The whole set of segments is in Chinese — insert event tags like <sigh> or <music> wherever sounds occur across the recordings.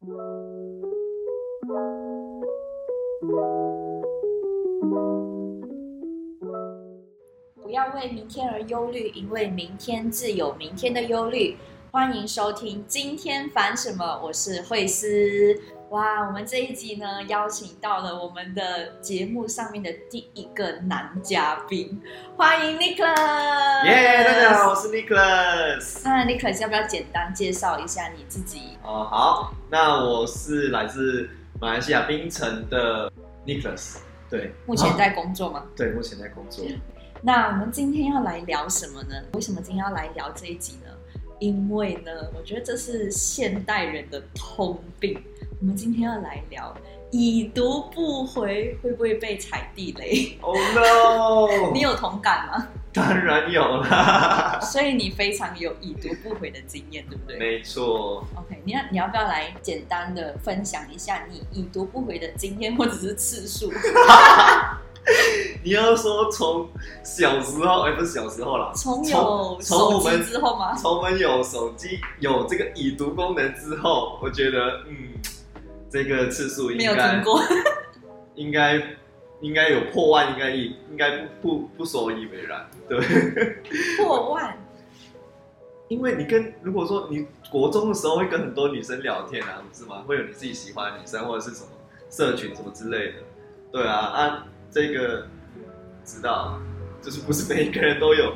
不要为明天而忧虑，因为明天自有明天的忧虑。欢迎收听今天烦什么？我是慧思。哇，我们这一集呢，邀请到了我们的节目上面的第一个男嘉宾，欢迎 Nicholas。耶，大家好，我是 Nicholas。那 Nicholas 要不要简单介绍一下你自己？哦，好，那我是来自马来西亚槟城的 Nicholas。对，目前在工作吗？<laughs> 对，目前在工作。那我们今天要来聊什么呢？为什么今天要来聊这一集呢？因为呢，我觉得这是现代人的通病。我们今天要来聊已读不回会不会被踩地雷？Oh no！<laughs> 你有同感吗？当然有啦。<laughs> 所以你非常有已读不回的经验，对不对？没错。OK，你要你要不要来简单的分享一下你已读不回的经验或者是次数？<laughs> 你要说从小时候，哎，不是小时候啦，从有手机之后吗？从我们有手机有这个已读功能之后，我觉得，嗯，这个次数应该没有听过，<laughs> 应该应该有破万，应该应应该不不不所以为然，对，破万，<laughs> 因为你跟如果说你国中的时候会跟很多女生聊天啊，不是吗？会有你自己喜欢的女生或者是什么社群什么之类的，对啊啊。这个知道，就是不是每一个人都有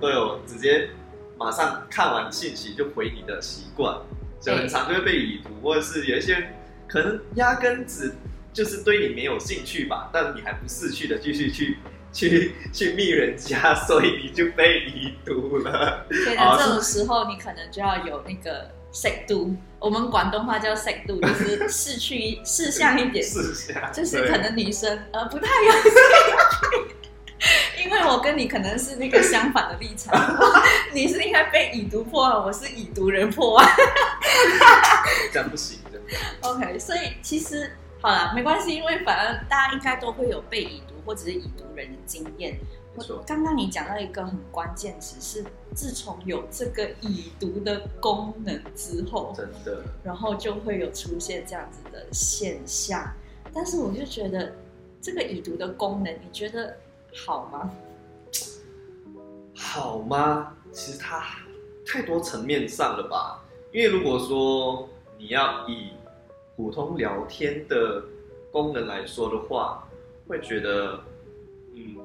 都有直接马上看完信息就回你的习惯，就很常就会被已读，或者是有一些人可能压根子就是对你没有兴趣吧，但你还不识趣的继续去去去密人家，所以你就被已读了。对 <laughs> 的，这种时候你可能就要有那个。识度，我们广东话叫识度，就是识趣、识相一点，<laughs> 就是可能女生呃不太有兴趣，<laughs> 因为我跟你可能是那个相反的立场，你是应该被已读破案，我是已读人破案，这样不行的。<laughs> OK，所以其实好了，没关系，因为反正大家应该都会有被已读或者是已读人的经验。刚刚你讲到一个很关键词，是自从有这个已读的功能之后，真的，然后就会有出现这样子的现象。但是我就觉得这个已读的功能，你觉得好吗？好吗？其实它太多层面上了吧？因为如果说你要以普通聊天的功能来说的话，会觉得，嗯。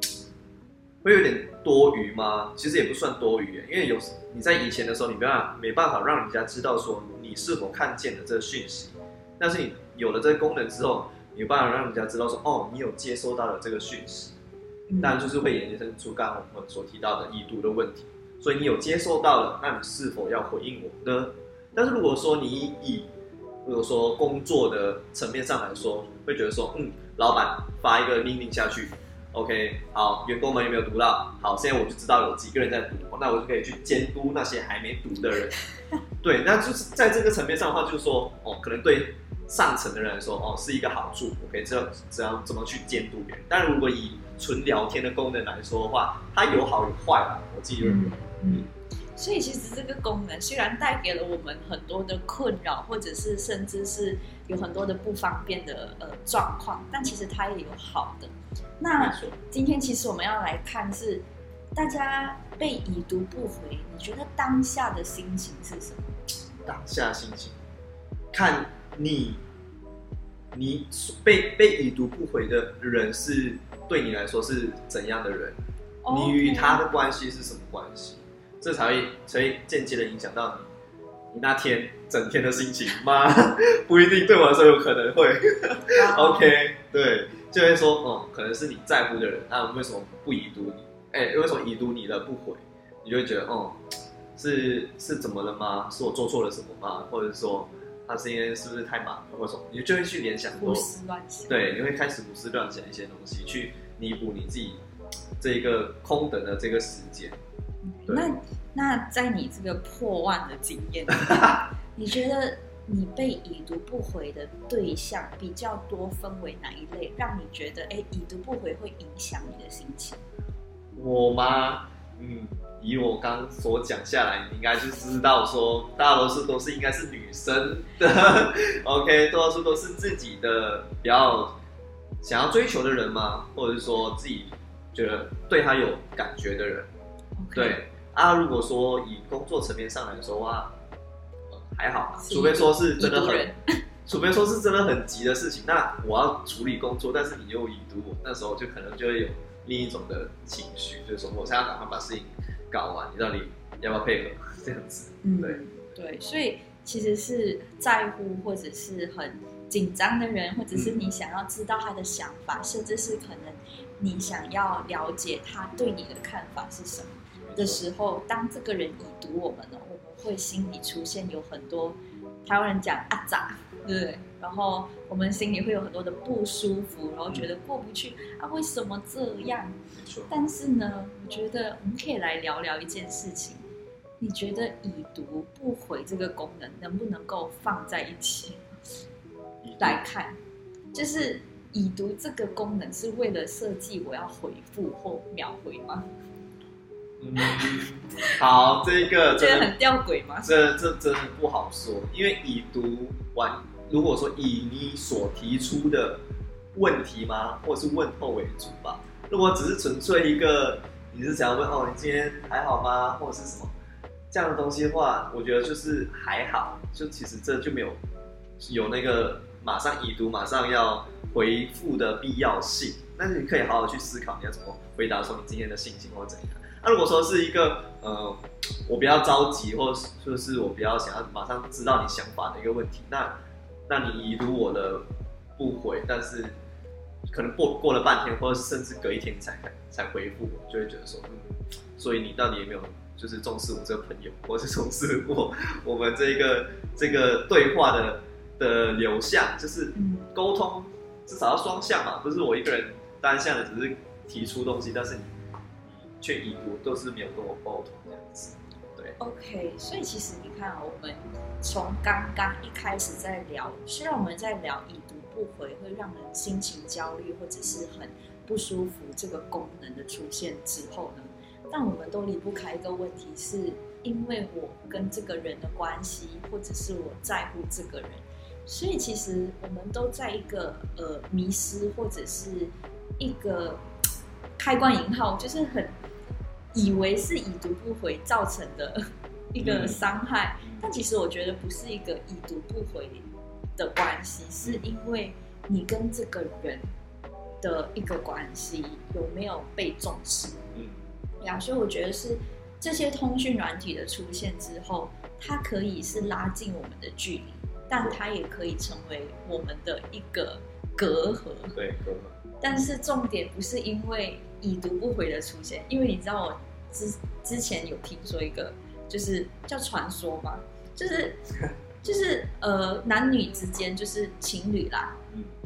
会有点多余吗？其实也不算多余，因为有你在以前的时候，你没办法没办法让人家知道说你是否看见了这个讯息，但是你有了这个功能之后，你有办法让人家知道说哦，你有接收到了这个讯息，当然就是会延伸出刚刚我们所提到的已读的问题。所以你有接收到了，那你是否要回应我呢？但是如果说你以如果说工作的层面上来说，会觉得说嗯，老板发一个命令下去。OK，好，员工们有没有读到？好，现在我就知道有几个人在读，那我就可以去监督那些还没读的人。<laughs> 对，那就是在这个层面上的话，就是说，哦，可能对上层的人来说，哦，是一个好处。我可以知道怎样怎么去监督别人。但如果以纯聊天的功能来说的话，它有好有坏啦。我自己认为。嗯。嗯所以其实这个功能虽然带给了我们很多的困扰，或者是甚至是有很多的不方便的呃状况，但其实它也有好的。那今天其实我们要来看是大家被已读不回，你觉得当下的心情是什么？当下心情，看你你被被已读不回的人是对你来说是怎样的人.你与他的关系是什么关系？这才会所以间接的影响到你，你那天整天的心情吗？<laughs> 不一定，对我来说有可能会。OK，对，就会说，哦，可能是你在乎的人，他为什么不已读你？哎，为什么已读你了不回？你就会觉得，哦，是是怎么了吗？是我做错了什么吗？或者说，他是因为是不是太忙了，或者什么？你就会去联想多，胡思乱想。对，你会开始胡思乱想一些东西，去弥补你自己这一个空等的这个时间。那那在你这个破万的经验，<laughs> 你觉得你被已读不回的对象比较多，分为哪一类，让你觉得哎，已读不回会影响你的心情？我吗？嗯，以我刚刚所讲下来，你应该就知道说，大多数都是应该是女生的，<laughs> OK，多数都是自己的比较想要追求的人吗？或者是说自己觉得对他有感觉的人.对啊，如果说以工作层面上来说啊，还好，除非说是真的很，<laughs> 除非说是真的很急的事情，那我要处理工作，但是你又已读我，那时候就可能就会有。另一种的情绪，就是说，我现在要赶快把事情搞完，你到底要不要配合？这样子，嗯，对对，所以其实是在乎或者是很紧张的人，或者是你想要知道他的想法，嗯、甚至是可能你想要了解他对你的看法是什么的时候，当这个人已读我们了，我们会心里出现有很多台湾人讲阿杂，对不对？然后我们心里会有很多的不舒服，然后觉得过不去、嗯、啊，为什么这样？但是呢，我觉得我们可以来聊聊一件事情。你觉得已读不回这个功能能不能够放在一起来看？就是已读这个功能是为了设计我要回复或秒回吗？嗯，<laughs> 好，这个真的很吊诡吗？这这真的不好说，因为已读完。如果说以你所提出的问题吗，或者是问候为主吧。如果只是纯粹一个你是想要问哦，你今天还好吗，或者是什么这样的东西的话，我觉得就是还好，就其实这就没有有那个马上已读、马上要回复的必要性。但是你可以好好去思考你要怎么回答说你今天的心情或者怎样。那如果说是一个呃，我比较着急，或就是我比较想要马上知道你想法的一个问题，那。那你已读我的不回，但是可能过过了半天，或者甚至隔一天才才回复我，就会觉得说，嗯，所以你到底有没有就是重视我这个朋友，或是重视我我们这个这个对话的的流向，就是沟通至少要双向嘛，不是我一个人单向的，只是提出东西，但是你你却已读都是没有跟我沟通这样子。对 OK，所以其实你看啊，我们从刚刚一开始在聊，虽然我们在聊已读不回会让人心情焦虑或者是很不舒服这个功能的出现之后呢，但我们都离不开一个问题，是因为我跟这个人的关系，或者是我在乎这个人，所以其实我们都在一个呃迷失或者是一个开关引号，就是很。以为是已读不回造成的一个伤害，嗯，但其实我觉得不是一个已读不回的关系，是因为你跟这个人的一个关系有没有被重视。嗯，呀，所以我觉得是这些通讯软体的出现之后，它可以是拉近我们的距离，但它也可以成为我们的一个隔阂。对，隔阂。但是重点不是因为。已读不回的出现，因为你知道我之之前有听说一个，就是叫传说嘛，就是 <laughs> 就是呃男女之间就是情侣啦，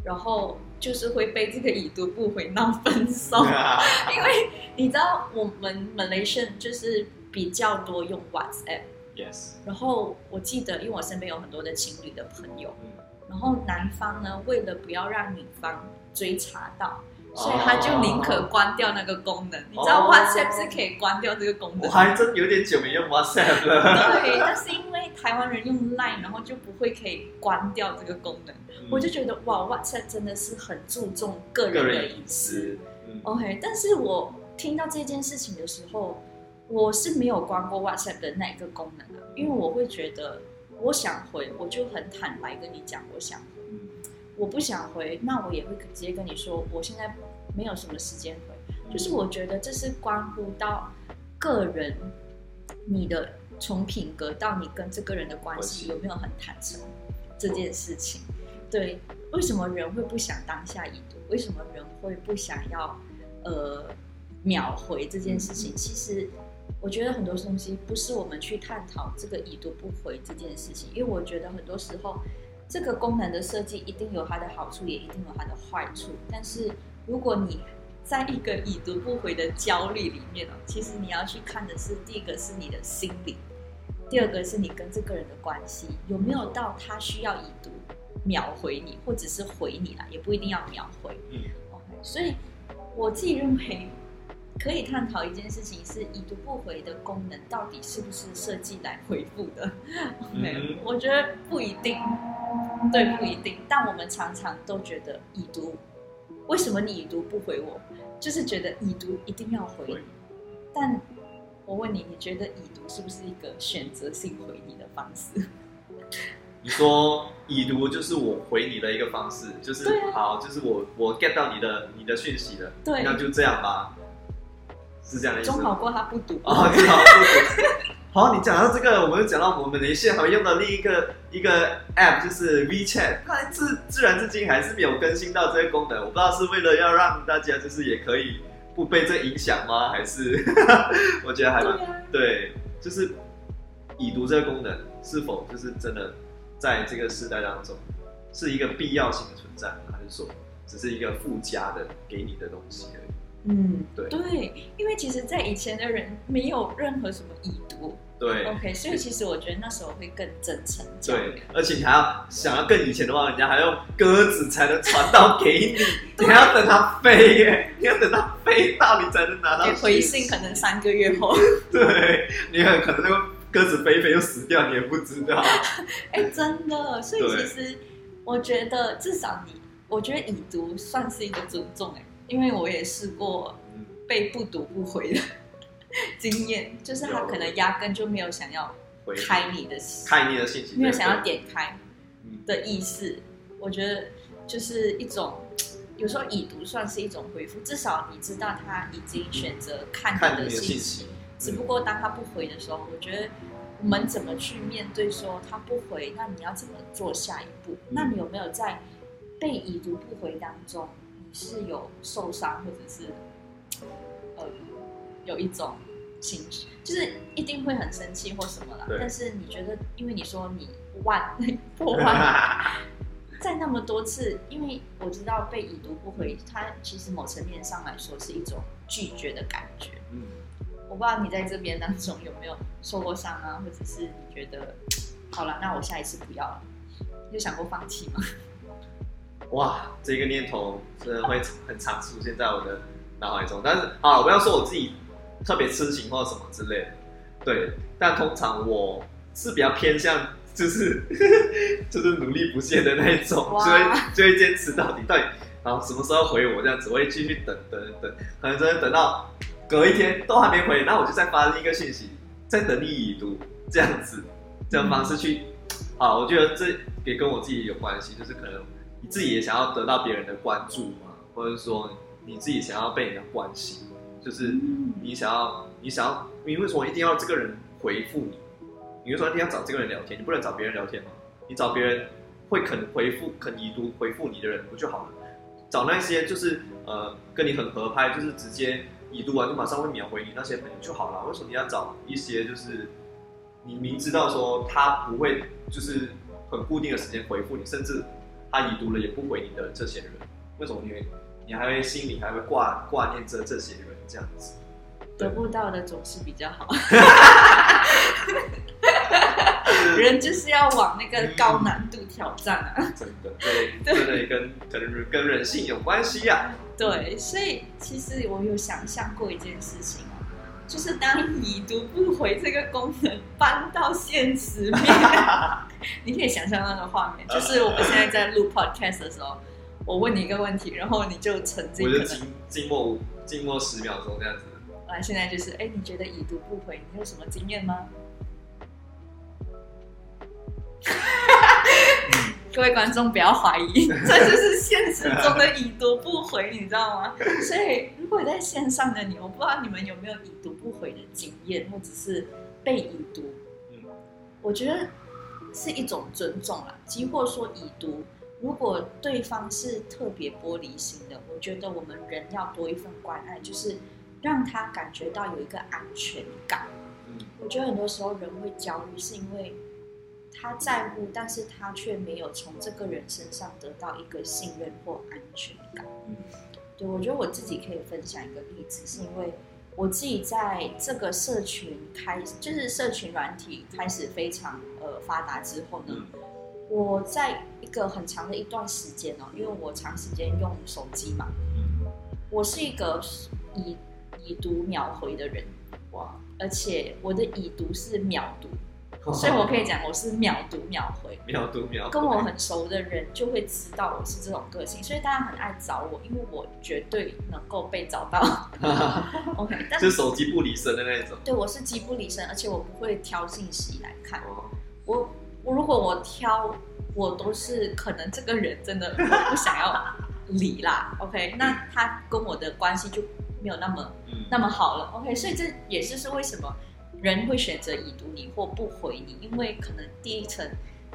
然后就是会被这个已读不回闹分 <laughs> 手，<laughs> 因为你知道我们 Malaysian 就是比较多用 WhatsApp，Yes，然后我记得因为我身边有很多的情侣的朋友，然后男方呢为了不要让女方追查到。所以他就宁可关掉那个功能，oh, 你知道 WhatsApp 是可以关掉这个功能。我还真有点久没用 WhatsApp 了。对，但是因为台湾人用 Line，然后就不会可以关掉这个功能。嗯、我就觉得哇，WhatsApp 真的是很注重个人的隐私。嗯、OK，但是我听到这件事情的时候，我是没有关过 WhatsApp 的那个功能的，因为我会觉得我想回，我就很坦白跟你讲，我想回。我不想回，那我也会直接跟你说，我现在没有什么时间回。就是我觉得这是关乎到个人，你的从品格到你跟这个人的关系有没有很坦诚这件事情。对，为什么人会不想当下已读？为什么人会不想要呃秒回这件事情？其实我觉得很多东西不是我们去探讨这个已读不回这件事情，因为我觉得很多时候。这个功能的设计一定有它的好处，也一定有它的坏处。但是如果你在一个已读不回的焦虑里面哦，其实你要去看的是，第一个是你的心理，第二个是你跟这个人的关系有没有到他需要已读秒回你，或者是回你啦，也不一定要秒回。嗯，OK。所以我自己认为，可以探讨一件事情是已读不回的功能到底是不是设计来回复的？<laughs> OK，、嗯、我觉得不一定，对，不一定。但我们常常都觉得已读，为什么你已读不回我？就是觉得已读一定要回你。但我问你，你觉得已读是不是一个选择性回你的方式？<laughs> 你说已读就是我回你的一个方式，就是、啊、好，就是我我 get 到你的你的讯息了，对，那就这样吧，是这样的意思。中好过他不读啊，好，不读。好，你讲到这个，我们就讲到我们连线还用到另一个一个 app 就是 WeChat，它自自然至今还是没有更新到这个功能，我不知道是为了要让大家就是也可以不被这影响吗？还是 <laughs> 我觉得还蛮对，啊、对，就是已读这个功能是否就是真的？在这个时代当中，是一个必要性的存在，还是说只是一个附加的给你的东西而已？嗯，对对，因为其实，在以前的人没有任何什么已读，对，OK，所以其实我觉得那时候会更真诚。对，而且你还要想要更以前的话，人家还用鸽子才能传到给你，<laughs> 你还要等它飞耶，你要等它飞到你才能拿到回信，可能三个月后，<laughs> 对，你很可能那个。鸽子飞飞又死掉，你也不知道。<laughs> 哎、欸，真的，所以其实我觉得至少你，我觉得已读算是一个尊重哎，因为我也试过被不读不回的 <laughs> 经验，就是他可能压根就没有想要开你的开你的信息，没有想要点开的意思。我觉得就是一种，有时候已读算是一种回复，至少你知道他已经选择看你的信息。只不过当他不回的时候，我觉得我们怎么去面对说他不回，那你要怎么做下一步？那你有没有在被已读不回当中，你是有受伤，或者是呃有一种情绪，就是一定会很生气或什么啦？但是你觉得，因为你说你万 <laughs> 破 <laughs> 万，在那么多次，因为我知道被已读不回，它其实某层面上来说是一种拒绝的感觉。嗯。我不知道你在这边当中有没有受过伤啊，或者是你觉得好了，那我下一次不要了，你有想过放弃吗？<laughs> 哇，这个念头真的会很常出现在我的脑海中。但是啊，我不要说我自己特别痴情或什么之类的，对。但通常我是比较偏向就是 <laughs> 就是努力不懈的那一种，哇就会就会坚持到底，到底好什么时候回我这样子，我会继续等等等，可能真的等到。隔一天都还没回，那我就再发一个信息，再等你已读，这样子，这样方式去，啊，我觉得这也跟我自己有关系，就是可能你自己也想要得到别人的关注嘛，或者说你自己想要被人家关心，就是你想要，你想要，你为什么一定要这个人回复你？你为什么一定要找这个人聊天？你不能找别人聊天吗？你找别人会肯回复、肯已读回复你的人不就好了？找那些就是呃跟你很合拍，就是直接。已读完就马上会秒回你那些朋友就好了。为什么你要找一些就是你明知道说他不会就是很固定的时间回复你，甚至他已读了也不回你的这些人？为什么你你还会心里还会挂挂念着这些人这样子？得不到的总是比较好。<laughs> 人就是要往那个高难度挑战啊！真的，对，真的跟可能跟人性有关系呀。对，所以其实我有想象过一件事情哦，就是当已读不回这个功能搬到现实面，<laughs> 你可以想象那个画面，就是我们现在在录 podcast 的时候，我问你一个问题，然后你就沉浸，我就静静默静默十秒钟这样子。啊，现在就是，哎，你觉得已读不回，你有什么经验吗？<laughs> 各位观众不要怀疑，这就是现实中的已读不回，你知道吗？所以如果在线上的你，我不知道你们有没有已读不回的经验，或者是被已读。我觉得是一种尊重啦，即或说已读，如果对方是特别玻璃心的，我觉得我们人要多一份关爱，就是让他感觉到有一个安全感。嗯我觉得很多时候人会焦虑，是因为。他在乎，但是他却没有从这个人身上得到一个信任或安全感。嗯，对，我觉得我自己可以分享一个例子，是因为我自己在这个社群开，就是社群软体开始非常呃发达之后呢，我在一个很长的一段时间哦，因为我长时间用手机嘛，我是一个以以已读秒回的人，哇！而且我的已读是秒读。所以我可以讲，我是秒读秒回，秒读秒回。跟我很熟的人就会知道我是这种个性，所以大家很爱找我，因为我绝对能够被找到。<laughs> OK，但是是手机不离身的那种。对，我是机不离身，而且我不会挑信息来看。我我如果我挑，我都是可能这个人真的不想要理啦。OK，那他跟我的关系就没有那么、嗯、那么好了。OK，所以这也就是为什么。人会选择已读你或不回你，因为可能第一层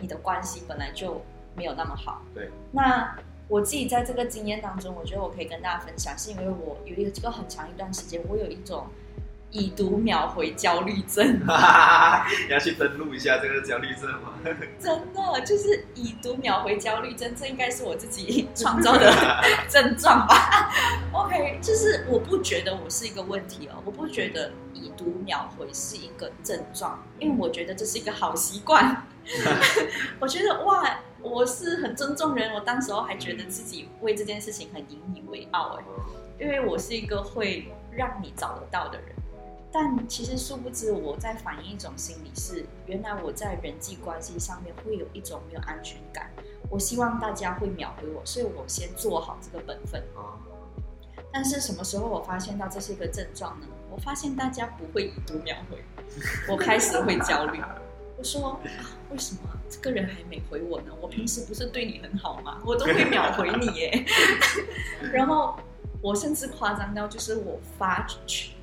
你的关系本来就没有那么好。对。那我自己在这个经验当中，我觉得我可以跟大家分享，是因为我有一个这个很长一段时间，我有一种已读秒回焦虑症。<laughs> 你要去登录一下这个焦虑症吗？<laughs> 真的，就是已读秒回焦虑症，这应该是我自己创造的 <laughs> 症状吧？OK，就是我不觉得我是一个问题哦，我不觉得。已读秒回是一个症状，因为我觉得这是一个好习惯。我觉得哇，我是很尊重人，我当时候还觉得自己为这件事情很引以为傲哎，因为我是一个会让你找得到的人。但其实殊不知我在反映一种心理是，原来我在人际关系上面会有一种没有安全感。我希望大家会秒回我，所以我先做好这个本分。但是什么时候我发现到这是一个症状呢？我发现大家不会已读秒回，我开始会焦虑。<laughs> 我说，为什么这个人还没回我呢？我平时不是对你很好吗？我都会秒回你耶。<laughs> 然后我甚至夸张到，就是我发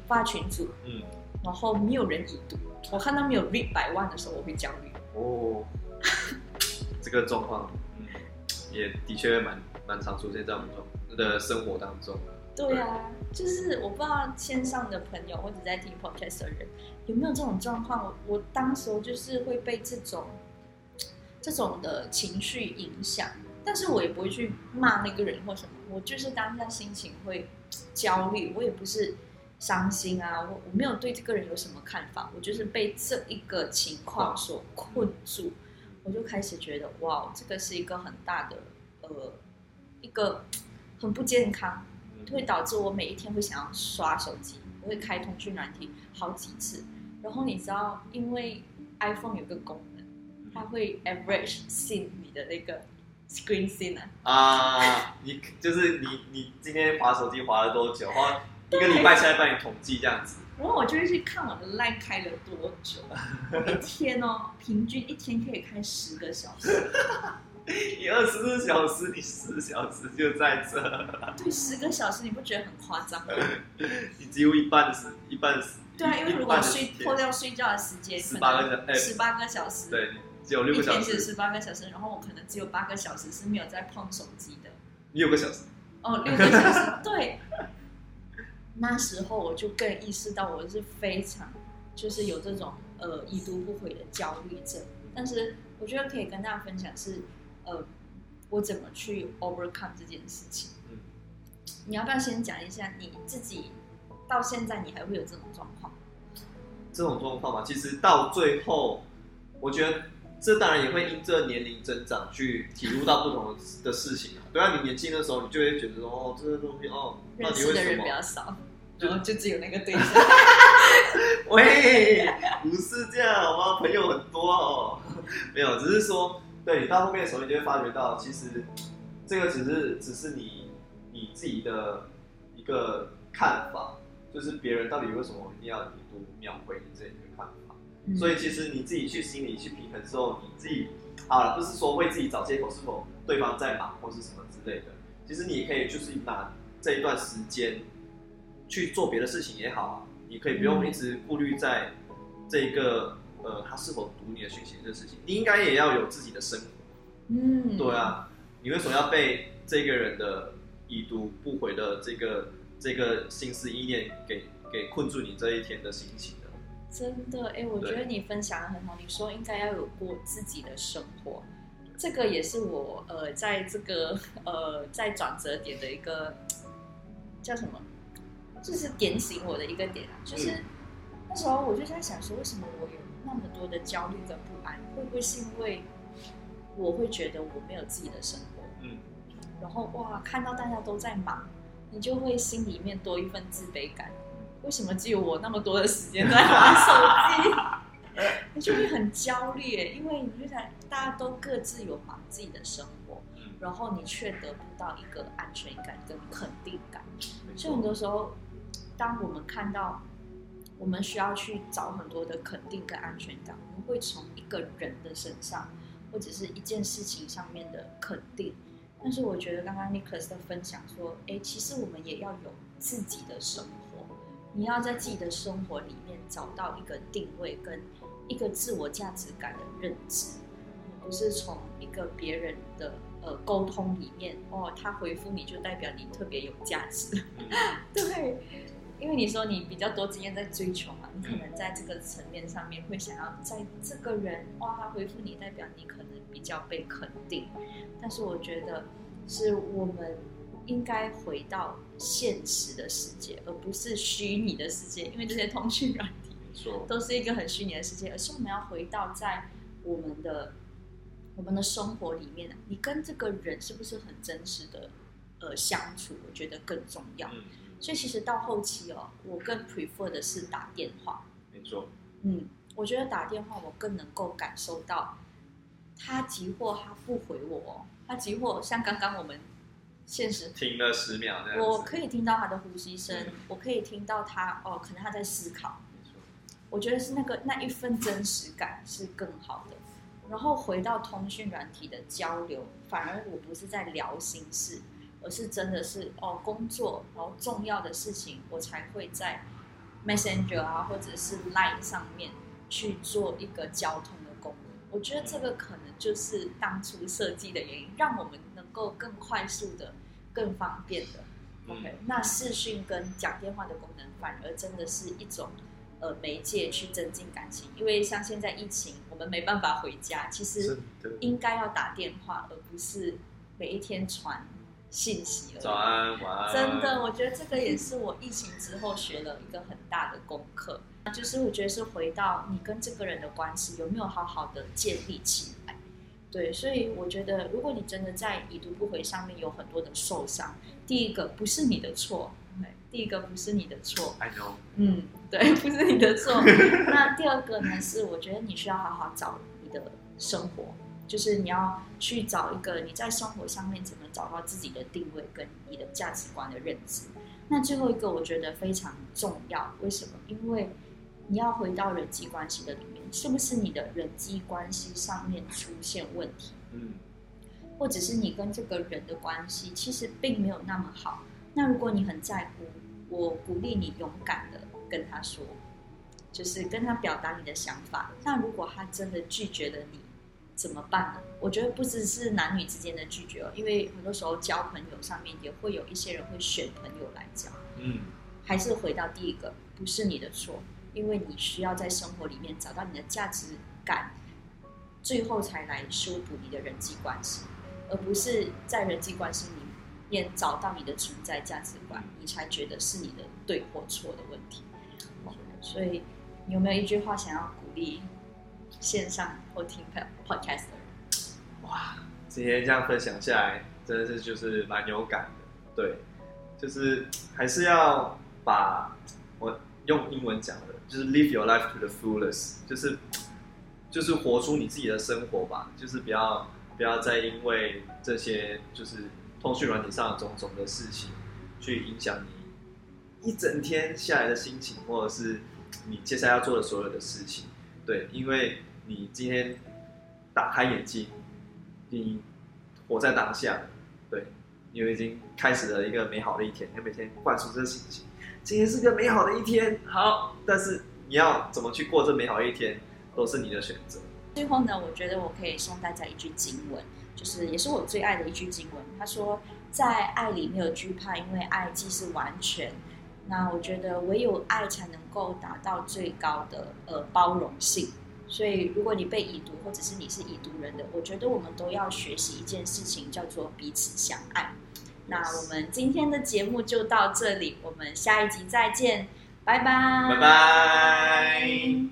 发群组，嗯，然后没有人已读，我看到没有 read 百万的时候，我会焦虑。哦，<laughs> 这个状况，嗯，也的确蛮蛮常出现在我们的生活当中。对啊，就是我不知道线上的朋友或者在听 podcast 的人有没有这种状况。我我当时就是会被这种这种的情绪影响，但是我也不会去骂那个人或什么，我就是当下心情会焦虑，我也不是伤心啊，我我没有对这个人有什么看法，我就是被这一个情况所困住，我就开始觉得哇，这个是一个很大的呃一个很不健康。会导致我每一天会想要刷手机，我会开通讯软体好几次。然后你知道，因为 iPhone 有个功能，它会 average scene 你的那个 screen scene 啊，你就是你你今天划手机划了多久？花一个礼拜下来帮你统计这样子。然后我就会去看我的 Line 开了多久，一天哦，平均一天可以开十个小时。<laughs> 你二十四小时，你四小时就在这。对，十个小时，你不觉得很夸张吗？你只有一半的时，一半的时。对啊，因为如果睡脱掉睡觉的时间，十八个小十八个小时，对，只有六个小时。一天是十八个小时，然后我可能只有八个小时是没有在碰手机的。六个小时。哦，六个小时，对。那时候我就更意识到，我是非常就是有这种呃已读不回的焦虑症。但是我觉得可以跟大家分享是。呃，我怎么去 overcome 这件事情？嗯，你要不要先讲一下你自己到现在你还会有这种状况？这种状况嘛，其实到最后，我觉得这当然也会因这年龄增长去体悟到不同的事情啊。对啊，你年轻的时候，你就会觉得说，哦，这些东西哦，认识的人比较少，然后就只有那个对象。<laughs> 喂，不是这样好吗？朋友很多哦，没有，只是说。对，你到后面的时候，你就会发觉到，其实这个只是只是你你自己的一个看法，就是别人到底为什么一定要你读秒回你这一个看法。嗯、所以其实你自己去心里去平衡之后，你自己好了，不是说为自己找借口，是否对方在忙或是什么之类的。其实你也可以就是拿这一段时间去做别的事情也好，你可以不用一直顾虑在这一个。呃，他是否读你的讯息这事情，你应该也要有自己的生活。嗯，对啊，你为什么要被这个人的已读不回的这个这个心思意念给给困住你这一天的心情呢？真的，哎，我觉得你分享的很好。你说应该要有过自己的生活，这个也是我呃，在这个呃，在转折点的一个叫什么，就是点醒我的一个点啊，就是、嗯、那时候我就在想说，为什么我有。那么多的焦虑跟不安，会不会是因为我会觉得我没有自己的生活？嗯，然后哇，看到大家都在忙，你就会心里面多一份自卑感。为为什么只有我那么多的时间在玩手机？<laughs> 你就会很焦虑，因为你就想大家都各自有忙自己的生活，然后你却得不到一个安全感跟肯定感。所以很多时候，当我们看到我们需要去找很多的肯定跟安全感，我们会从一个人的身上或者是一件事情上面的肯定。但是我觉得刚刚 Nicholas 的分享说，哎，其实我们也要有自己的生活，你要在自己的生活里面找到一个定位跟。一个自我价值感的认知，不是从一个别人的呃沟通里面哦，他回复你就代表你特别有价值，<laughs> 对，因为你说你比较多经验在追求嘛，你可能在这个层面上面会想要在这个人哇，他回复你代表你可能比较被肯定，但是我觉得是我们应该回到现实的世界，而不是虚拟的世界，因为这些通讯软体。都是一个很虚拟的世界，而是我们要回到在我们的我们的生活里面，你跟这个人是不是很真实的呃相处？我觉得更重要。嗯，所以其实到后期哦，我更 prefer 的是打电话。没错。嗯，我觉得打电话我更能够感受到他急或他不回我，他急或像刚刚我们现实停了十秒，我可以听到他的呼吸声，嗯，我可以听到他哦，可能他在思考。我觉得是那个那一份真实感是更好的，然后回到通讯软体的交流，反而我不是在聊心事，而是真的是哦工作，然后重要的事情，我才会在 Messenger 啊或者是 Line 上面去做一个交通的功能。我觉得这个可能就是当初设计的原因，让我们能够更快速的、更方便的。OK，那视讯跟讲电话的功能，反而真的是一种。呃，媒介去增进感情，因为像现在疫情，我们没办法回家，其实应该要打电话，而不是每一天传信息而已。早安，晚安。真的，我觉得这个也是我疫情之后学了一个很大的功课，就是我觉得是回到你跟这个人的关系有没有好好的建立起来。对，所以我觉得，如果你真的在已读不回上面有很多的受伤，第一个不是你的错。第一个不是你的错，I know，嗯，对，<laughs> 不是你的错。那第二个呢？是我觉得你需要好好找你的生活，就是你要去找一个你在生活上面怎么找到自己的定位跟你的价值观的认知。那最后一个我觉得非常重要，为什么？因为你要回到人际关系的里面，是不是你的人际关系上面出现问题？嗯，或者是你跟这个人的关系其实并没有那么好。那如果你很在乎，我鼓励你勇敢的跟他说，就是跟他表达你的想法。那如果他真的拒绝了你，怎么办呢？我觉得不只是男女之间的拒绝哦，因为很多时候交朋友上面也会有一些人会选朋友来交。嗯，还是回到第一个，不是你的错，因为你需要在生活里面找到你的价值感，最后才来修补你的人际关系，而不是在人际关系里面。找到你的存在价值观，你才觉得是你的对或错的问题。所以，你有没有一句话想要鼓励线上或听 podcast 的人？哇，今天这样分享下来，真的是就是蛮有感的。对，就是还是要把我用英文讲的，就是 live your life to the fullest，就是就是活出你自己的生活吧。就是不要不要再因为这些就是。通讯软体上的种种的事情，去影响你一整天下来的心情，或者是你接下来要做的所有的事情。对，因为你今天打开眼睛，你活在当下，对，你已经开始了一个美好的一天。你每天灌输这个心情，今天是个美好的一天。好，但是你要怎么去过这美好的一天，都是你的选择。最后呢，我觉得我可以送大家一句经文。就是也是我最爱的一句经文，他说：“在爱里没有惧怕，因为爱既是完全。”那我觉得唯有爱才能够达到最高的呃包容性。所以如果你被已读，或者是你是已读人的，我觉得我们都要学习一件事情，叫做彼此相爱。那我们今天的节目就到这里，我们下一集再见，拜拜，拜拜。